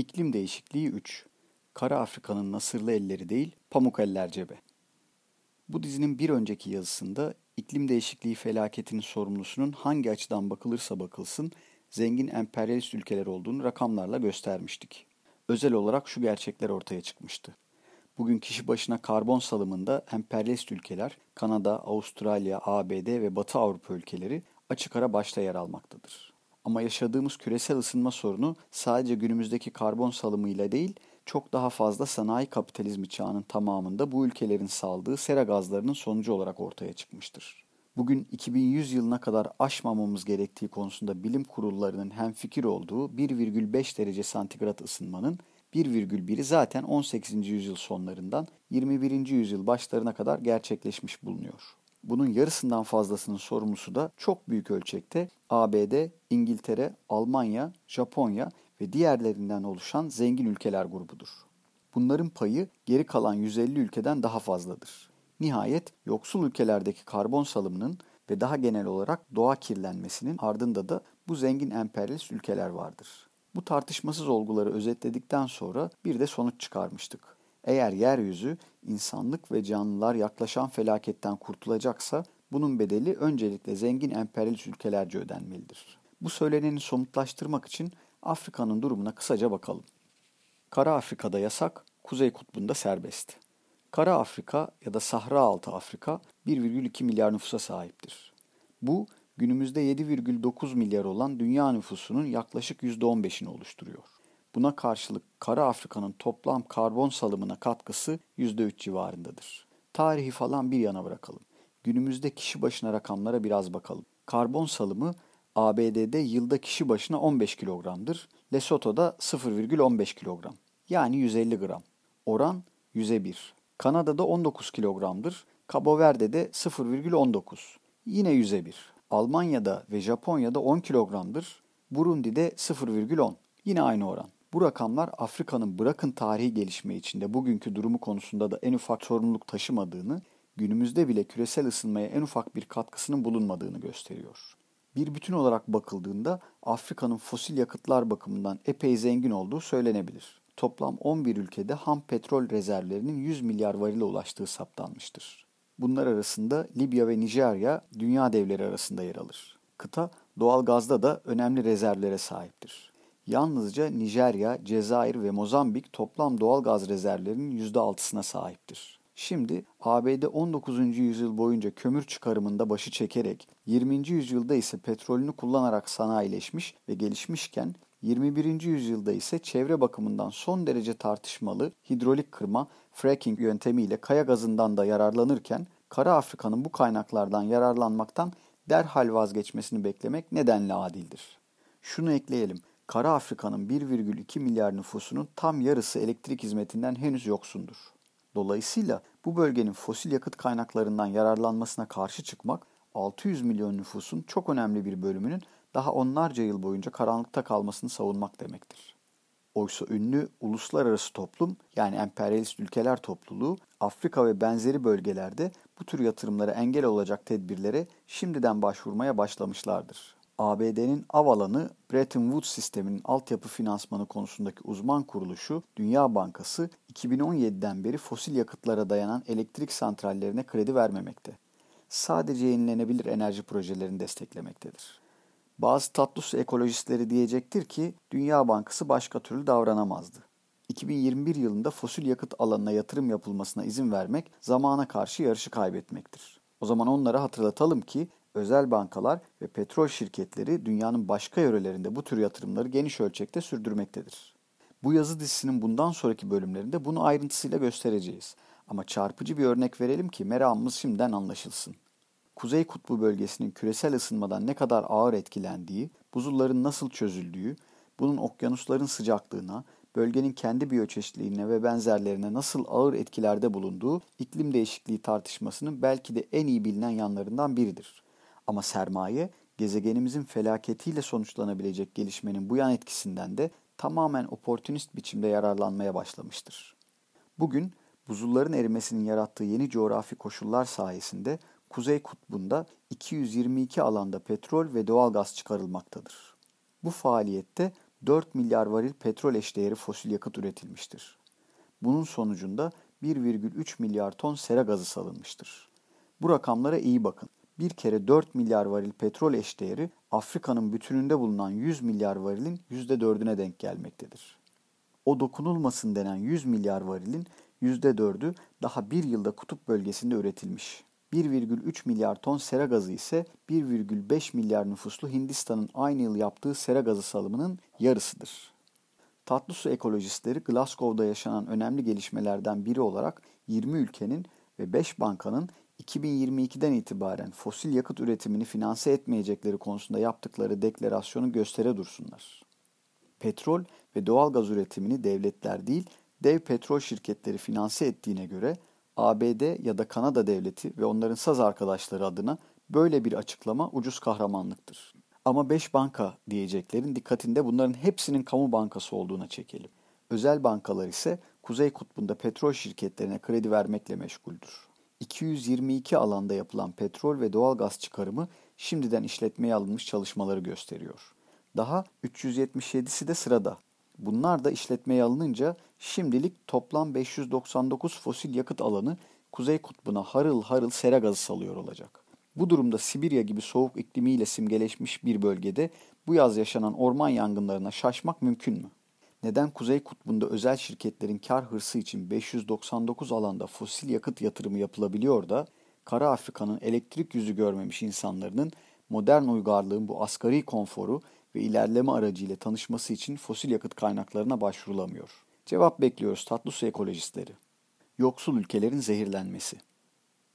İklim değişikliği 3. Kara Afrika'nın nasırlı elleri değil, pamuk eller cebe. Bu dizinin bir önceki yazısında iklim değişikliği felaketinin sorumlusunun hangi açıdan bakılırsa bakılsın zengin emperyalist ülkeler olduğunu rakamlarla göstermiştik. Özel olarak şu gerçekler ortaya çıkmıştı. Bugün kişi başına karbon salımında emperyalist ülkeler Kanada, Avustralya, ABD ve Batı Avrupa ülkeleri açık ara başta yer almaktadır. Ama yaşadığımız küresel ısınma sorunu sadece günümüzdeki karbon salımıyla değil, çok daha fazla sanayi kapitalizmi çağının tamamında bu ülkelerin saldığı sera gazlarının sonucu olarak ortaya çıkmıştır. Bugün 2100 yılına kadar aşmamamız gerektiği konusunda bilim kurullarının hemfikir olduğu 1,5 derece santigrat ısınmanın 1,1'i zaten 18. yüzyıl sonlarından 21. yüzyıl başlarına kadar gerçekleşmiş bulunuyor. Bunun yarısından fazlasının sorumlusu da çok büyük ölçekte ABD, İngiltere, Almanya, Japonya ve diğerlerinden oluşan zengin ülkeler grubudur. Bunların payı geri kalan 150 ülkeden daha fazladır. Nihayet yoksul ülkelerdeki karbon salımının ve daha genel olarak doğa kirlenmesinin ardında da bu zengin emperyalist ülkeler vardır. Bu tartışmasız olguları özetledikten sonra bir de sonuç çıkarmıştık. Eğer yeryüzü insanlık ve canlılar yaklaşan felaketten kurtulacaksa bunun bedeli öncelikle zengin emperyalist ülkelerce ödenmelidir. Bu söyleneni somutlaştırmak için Afrika'nın durumuna kısaca bakalım. Kara Afrika'da yasak, Kuzey Kutbu'nda serbest. Kara Afrika ya da Sahra Altı Afrika 1,2 milyar nüfusa sahiptir. Bu günümüzde 7,9 milyar olan dünya nüfusunun yaklaşık %15'ini oluşturuyor. Buna karşılık Kara Afrika'nın toplam karbon salımına katkısı %3 civarındadır. Tarihi falan bir yana bırakalım. Günümüzde kişi başına rakamlara biraz bakalım. Karbon salımı ABD'de yılda kişi başına 15 kilogramdır. Lesotho'da 0,15 kilogram. Yani 150 gram. Oran 100'e 1. Kanada'da 19 kilogramdır. Cabo Verde'de 0,19. Yine 100'e 1. Almanya'da ve Japonya'da 10 kilogramdır. Burundi'de 0,10. Yine aynı oran. Bu rakamlar Afrika'nın bırakın tarihi gelişme içinde bugünkü durumu konusunda da en ufak sorumluluk taşımadığını, günümüzde bile küresel ısınmaya en ufak bir katkısının bulunmadığını gösteriyor. Bir bütün olarak bakıldığında Afrika'nın fosil yakıtlar bakımından epey zengin olduğu söylenebilir. Toplam 11 ülkede ham petrol rezervlerinin 100 milyar varile ulaştığı saptanmıştır. Bunlar arasında Libya ve Nijerya dünya devleri arasında yer alır. Kıta doğal gazda da önemli rezervlere sahiptir. Yalnızca Nijerya, Cezayir ve Mozambik toplam doğal gaz rezervlerinin %6'sına sahiptir. Şimdi ABD 19. yüzyıl boyunca kömür çıkarımında başı çekerek 20. yüzyılda ise petrolünü kullanarak sanayileşmiş ve gelişmişken 21. yüzyılda ise çevre bakımından son derece tartışmalı hidrolik kırma, fracking yöntemiyle kaya gazından da yararlanırken Kara Afrika'nın bu kaynaklardan yararlanmaktan derhal vazgeçmesini beklemek nedenle adildir. Şunu ekleyelim. Kara Afrika'nın 1,2 milyar nüfusunun tam yarısı elektrik hizmetinden henüz yoksundur. Dolayısıyla bu bölgenin fosil yakıt kaynaklarından yararlanmasına karşı çıkmak 600 milyon nüfusun çok önemli bir bölümünün daha onlarca yıl boyunca karanlıkta kalmasını savunmak demektir. Oysa ünlü uluslararası toplum yani emperyalist ülkeler topluluğu Afrika ve benzeri bölgelerde bu tür yatırımlara engel olacak tedbirlere şimdiden başvurmaya başlamışlardır. ABD'nin av Bretton Woods sisteminin altyapı finansmanı konusundaki uzman kuruluşu Dünya Bankası 2017'den beri fosil yakıtlara dayanan elektrik santrallerine kredi vermemekte. Sadece yenilenebilir enerji projelerini desteklemektedir. Bazı tatlı su ekolojistleri diyecektir ki Dünya Bankası başka türlü davranamazdı. 2021 yılında fosil yakıt alanına yatırım yapılmasına izin vermek zamana karşı yarışı kaybetmektir. O zaman onlara hatırlatalım ki özel bankalar ve petrol şirketleri dünyanın başka yörelerinde bu tür yatırımları geniş ölçekte sürdürmektedir. Bu yazı dizisinin bundan sonraki bölümlerinde bunu ayrıntısıyla göstereceğiz. Ama çarpıcı bir örnek verelim ki meramımız şimdiden anlaşılsın. Kuzey Kutbu bölgesinin küresel ısınmadan ne kadar ağır etkilendiği, buzulların nasıl çözüldüğü, bunun okyanusların sıcaklığına, bölgenin kendi biyoçeşitliliğine ve benzerlerine nasıl ağır etkilerde bulunduğu iklim değişikliği tartışmasının belki de en iyi bilinen yanlarından biridir. Ama sermaye, gezegenimizin felaketiyle sonuçlanabilecek gelişmenin bu yan etkisinden de tamamen oportunist biçimde yararlanmaya başlamıştır. Bugün buzulların erimesinin yarattığı yeni coğrafi koşullar sayesinde Kuzey Kutbu'nda 222 alanda petrol ve doğal gaz çıkarılmaktadır. Bu faaliyette 4 milyar varil petrol eşdeğeri fosil yakıt üretilmiştir. Bunun sonucunda 1,3 milyar ton sera gazı salınmıştır. Bu rakamlara iyi bakın. Bir kere 4 milyar varil petrol eşdeğeri Afrika'nın bütününde bulunan 100 milyar varilin %4'üne denk gelmektedir. O dokunulmasın denen 100 milyar varilin %4'ü daha bir yılda kutup bölgesinde üretilmiş. 1,3 milyar ton sera gazı ise 1,5 milyar nüfuslu Hindistan'ın aynı yıl yaptığı sera gazı salımının yarısıdır. Tatlı su ekolojistleri Glasgow'da yaşanan önemli gelişmelerden biri olarak 20 ülkenin ve 5 bankanın 2022'den itibaren fosil yakıt üretimini finanse etmeyecekleri konusunda yaptıkları deklarasyonu göstere dursunlar. Petrol ve doğal gaz üretimini devletler değil, dev petrol şirketleri finanse ettiğine göre ABD ya da Kanada devleti ve onların saz arkadaşları adına böyle bir açıklama ucuz kahramanlıktır. Ama 5 banka diyeceklerin dikkatinde bunların hepsinin kamu bankası olduğuna çekelim. Özel bankalar ise Kuzey Kutbu'nda petrol şirketlerine kredi vermekle meşguldür. 222 alanda yapılan petrol ve doğal gaz çıkarımı şimdiden işletmeye alınmış çalışmaları gösteriyor. Daha 377'si de sırada. Bunlar da işletmeye alınınca şimdilik toplam 599 fosil yakıt alanı Kuzey Kutbu'na harıl harıl sera gazı salıyor olacak. Bu durumda Sibirya gibi soğuk iklimiyle simgeleşmiş bir bölgede bu yaz yaşanan orman yangınlarına şaşmak mümkün mü? Neden Kuzey Kutbu'nda özel şirketlerin kar hırsı için 599 alanda fosil yakıt yatırımı yapılabiliyor da Kara Afrika'nın elektrik yüzü görmemiş insanların modern uygarlığın bu asgari konforu ve ilerleme aracıyla tanışması için fosil yakıt kaynaklarına başvurulamıyor. Cevap bekliyoruz tatlı su ekolojistleri. Yoksul ülkelerin zehirlenmesi.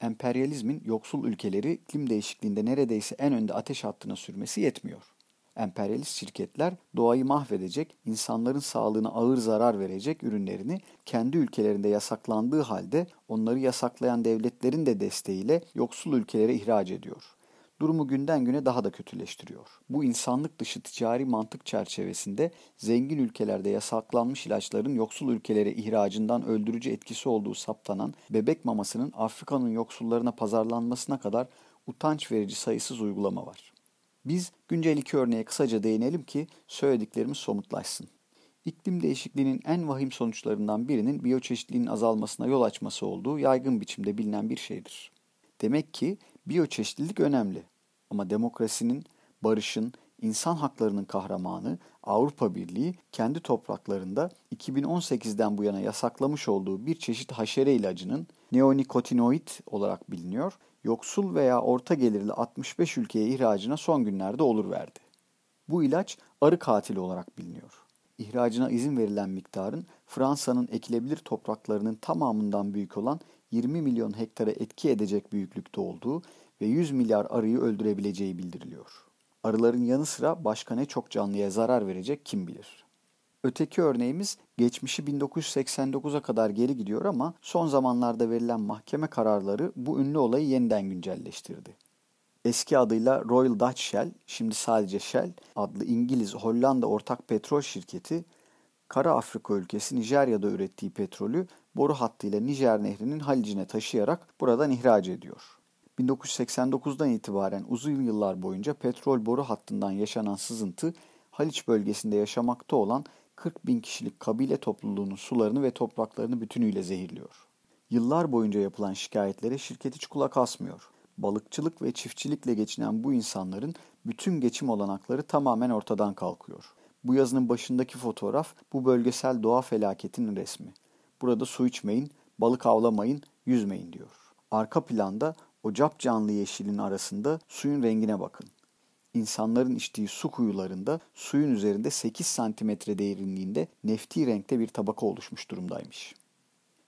Emperyalizmin yoksul ülkeleri iklim değişikliğinde neredeyse en önde ateş hattına sürmesi yetmiyor. Emperyalist şirketler doğayı mahvedecek, insanların sağlığına ağır zarar verecek ürünlerini kendi ülkelerinde yasaklandığı halde onları yasaklayan devletlerin de desteğiyle yoksul ülkelere ihraç ediyor durumu günden güne daha da kötüleştiriyor. Bu insanlık dışı ticari mantık çerçevesinde zengin ülkelerde yasaklanmış ilaçların yoksul ülkelere ihracından öldürücü etkisi olduğu saptanan bebek mamasının Afrika'nın yoksullarına pazarlanmasına kadar utanç verici sayısız uygulama var. Biz güncel iki örneğe kısaca değinelim ki söylediklerimiz somutlaşsın. İklim değişikliğinin en vahim sonuçlarından birinin biyoçeşitliliğin azalmasına yol açması olduğu yaygın biçimde bilinen bir şeydir. Demek ki Biyoçeşitlilik önemli ama demokrasinin, barışın, insan haklarının kahramanı Avrupa Birliği kendi topraklarında 2018'den bu yana yasaklamış olduğu bir çeşit haşere ilacının neonikotinoid olarak biliniyor, yoksul veya orta gelirli 65 ülkeye ihracına son günlerde olur verdi. Bu ilaç arı katili olarak biliniyor. İhracına izin verilen miktarın Fransa'nın ekilebilir topraklarının tamamından büyük olan 20 milyon hektara etki edecek büyüklükte olduğu ve 100 milyar arıyı öldürebileceği bildiriliyor. Arıların yanı sıra başka ne çok canlıya zarar verecek kim bilir. Öteki örneğimiz geçmişi 1989'a kadar geri gidiyor ama son zamanlarda verilen mahkeme kararları bu ünlü olayı yeniden güncelleştirdi. Eski adıyla Royal Dutch Shell, şimdi sadece Shell adlı İngiliz-Hollanda ortak petrol şirketi, Kara Afrika ülkesi Nijerya'da ürettiği petrolü boru hattıyla Nijer Nehri'nin Halicine taşıyarak buradan ihraç ediyor. 1989'dan itibaren uzun yıllar boyunca petrol boru hattından yaşanan sızıntı Haliç bölgesinde yaşamakta olan 40 bin kişilik kabile topluluğunun sularını ve topraklarını bütünüyle zehirliyor. Yıllar boyunca yapılan şikayetlere şirket hiç kulak asmıyor. Balıkçılık ve çiftçilikle geçinen bu insanların bütün geçim olanakları tamamen ortadan kalkıyor. Bu yazının başındaki fotoğraf bu bölgesel doğa felaketinin resmi. Burada su içmeyin, balık avlamayın, yüzmeyin diyor. Arka planda o canlı yeşilin arasında suyun rengine bakın. İnsanların içtiği su kuyularında suyun üzerinde 8 santimetre derinliğinde nefti renkte bir tabaka oluşmuş durumdaymış.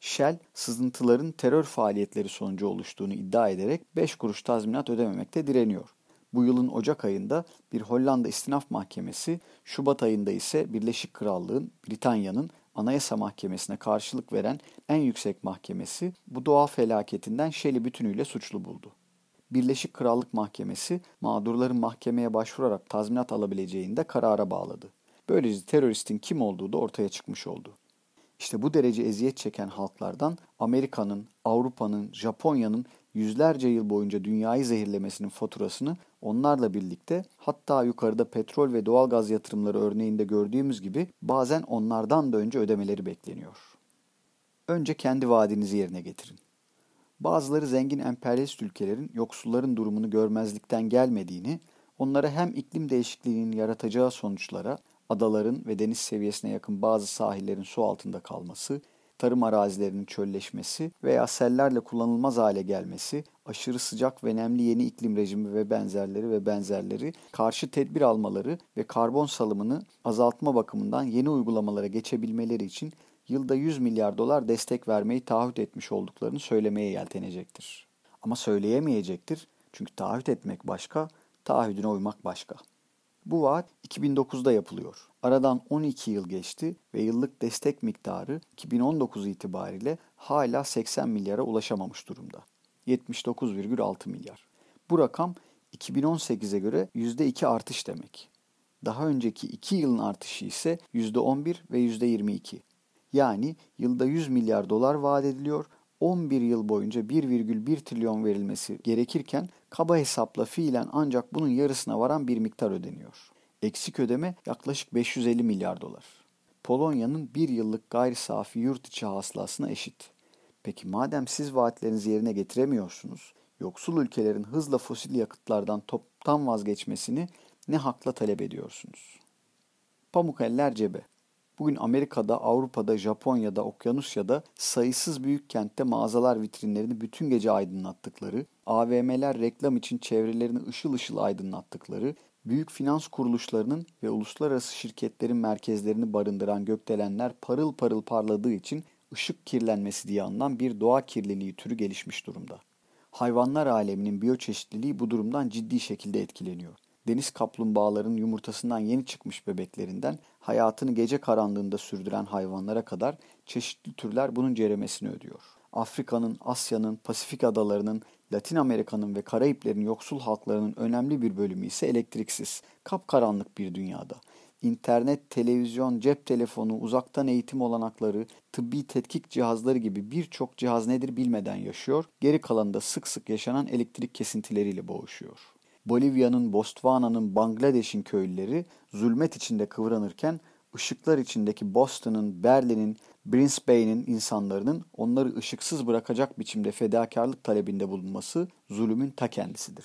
Shell, sızıntıların terör faaliyetleri sonucu oluştuğunu iddia ederek 5 kuruş tazminat ödememekte direniyor. Bu yılın Ocak ayında bir Hollanda istinaf mahkemesi, Şubat ayında ise Birleşik Krallığın, Britanya'nın Anayasa Mahkemesi'ne karşılık veren en yüksek mahkemesi bu doğa felaketinden Shell'i bütünüyle suçlu buldu. Birleşik Krallık Mahkemesi mağdurların mahkemeye başvurarak tazminat alabileceğini de karara bağladı. Böylece teröristin kim olduğu da ortaya çıkmış oldu. İşte bu derece eziyet çeken halklardan Amerika'nın, Avrupa'nın, Japonya'nın yüzlerce yıl boyunca dünyayı zehirlemesinin faturasını onlarla birlikte hatta yukarıda petrol ve doğalgaz yatırımları örneğinde gördüğümüz gibi bazen onlardan da önce ödemeleri bekleniyor. Önce kendi vaadinizi yerine getirin. Bazıları zengin emperyalist ülkelerin yoksulların durumunu görmezlikten gelmediğini, onlara hem iklim değişikliğinin yaratacağı sonuçlara, adaların ve deniz seviyesine yakın bazı sahillerin su altında kalması, tarım arazilerinin çölleşmesi veya sellerle kullanılmaz hale gelmesi, aşırı sıcak ve nemli yeni iklim rejimi ve benzerleri ve benzerleri karşı tedbir almaları ve karbon salımını azaltma bakımından yeni uygulamalara geçebilmeleri için yılda 100 milyar dolar destek vermeyi taahhüt etmiş olduklarını söylemeye yeltenecektir. Ama söyleyemeyecektir çünkü taahhüt etmek başka, taahhüdüne uymak başka. Bu vaat 2009'da yapılıyor. Aradan 12 yıl geçti ve yıllık destek miktarı 2019 itibariyle hala 80 milyara ulaşamamış durumda. 79,6 milyar. Bu rakam 2018'e göre %2 artış demek. Daha önceki 2 yılın artışı ise %11 ve %22. Yani yılda 100 milyar dolar vaat ediliyor 11 yıl boyunca 1,1 trilyon verilmesi gerekirken kaba hesapla fiilen ancak bunun yarısına varan bir miktar ödeniyor. Eksik ödeme yaklaşık 550 milyar dolar. Polonya'nın bir yıllık gayri safi yurt içi hasılasına eşit. Peki madem siz vaatlerinizi yerine getiremiyorsunuz, yoksul ülkelerin hızla fosil yakıtlardan toptan vazgeçmesini ne hakla talep ediyorsunuz? Pamuk eller cebe. Bugün Amerika'da, Avrupa'da, Japonya'da, Okyanusya'da sayısız büyük kentte mağazalar vitrinlerini bütün gece aydınlattıkları, AVM'ler reklam için çevrelerini ışıl ışıl aydınlattıkları, büyük finans kuruluşlarının ve uluslararası şirketlerin merkezlerini barındıran gökdelenler parıl parıl parladığı için ışık kirlenmesi diye anılan bir doğa kirliliği türü gelişmiş durumda. Hayvanlar aleminin biyoçeşitliliği bu durumdan ciddi şekilde etkileniyor deniz kaplumbağalarının yumurtasından yeni çıkmış bebeklerinden hayatını gece karanlığında sürdüren hayvanlara kadar çeşitli türler bunun ceremesini ödüyor. Afrika'nın, Asya'nın, Pasifik adalarının, Latin Amerika'nın ve Karayiplerin yoksul halklarının önemli bir bölümü ise elektriksiz, kapkaranlık bir dünyada. İnternet, televizyon, cep telefonu, uzaktan eğitim olanakları, tıbbi tetkik cihazları gibi birçok cihaz nedir bilmeden yaşıyor, geri kalanında sık sık yaşanan elektrik kesintileriyle boğuşuyor. Bolivya'nın, Botswana'nın, Bangladeş'in köylüleri zulmet içinde kıvranırken ışıklar içindeki Boston'ın, Berlin'in, Brisbane'in insanların onları ışıksız bırakacak biçimde fedakarlık talebinde bulunması zulümün ta kendisidir.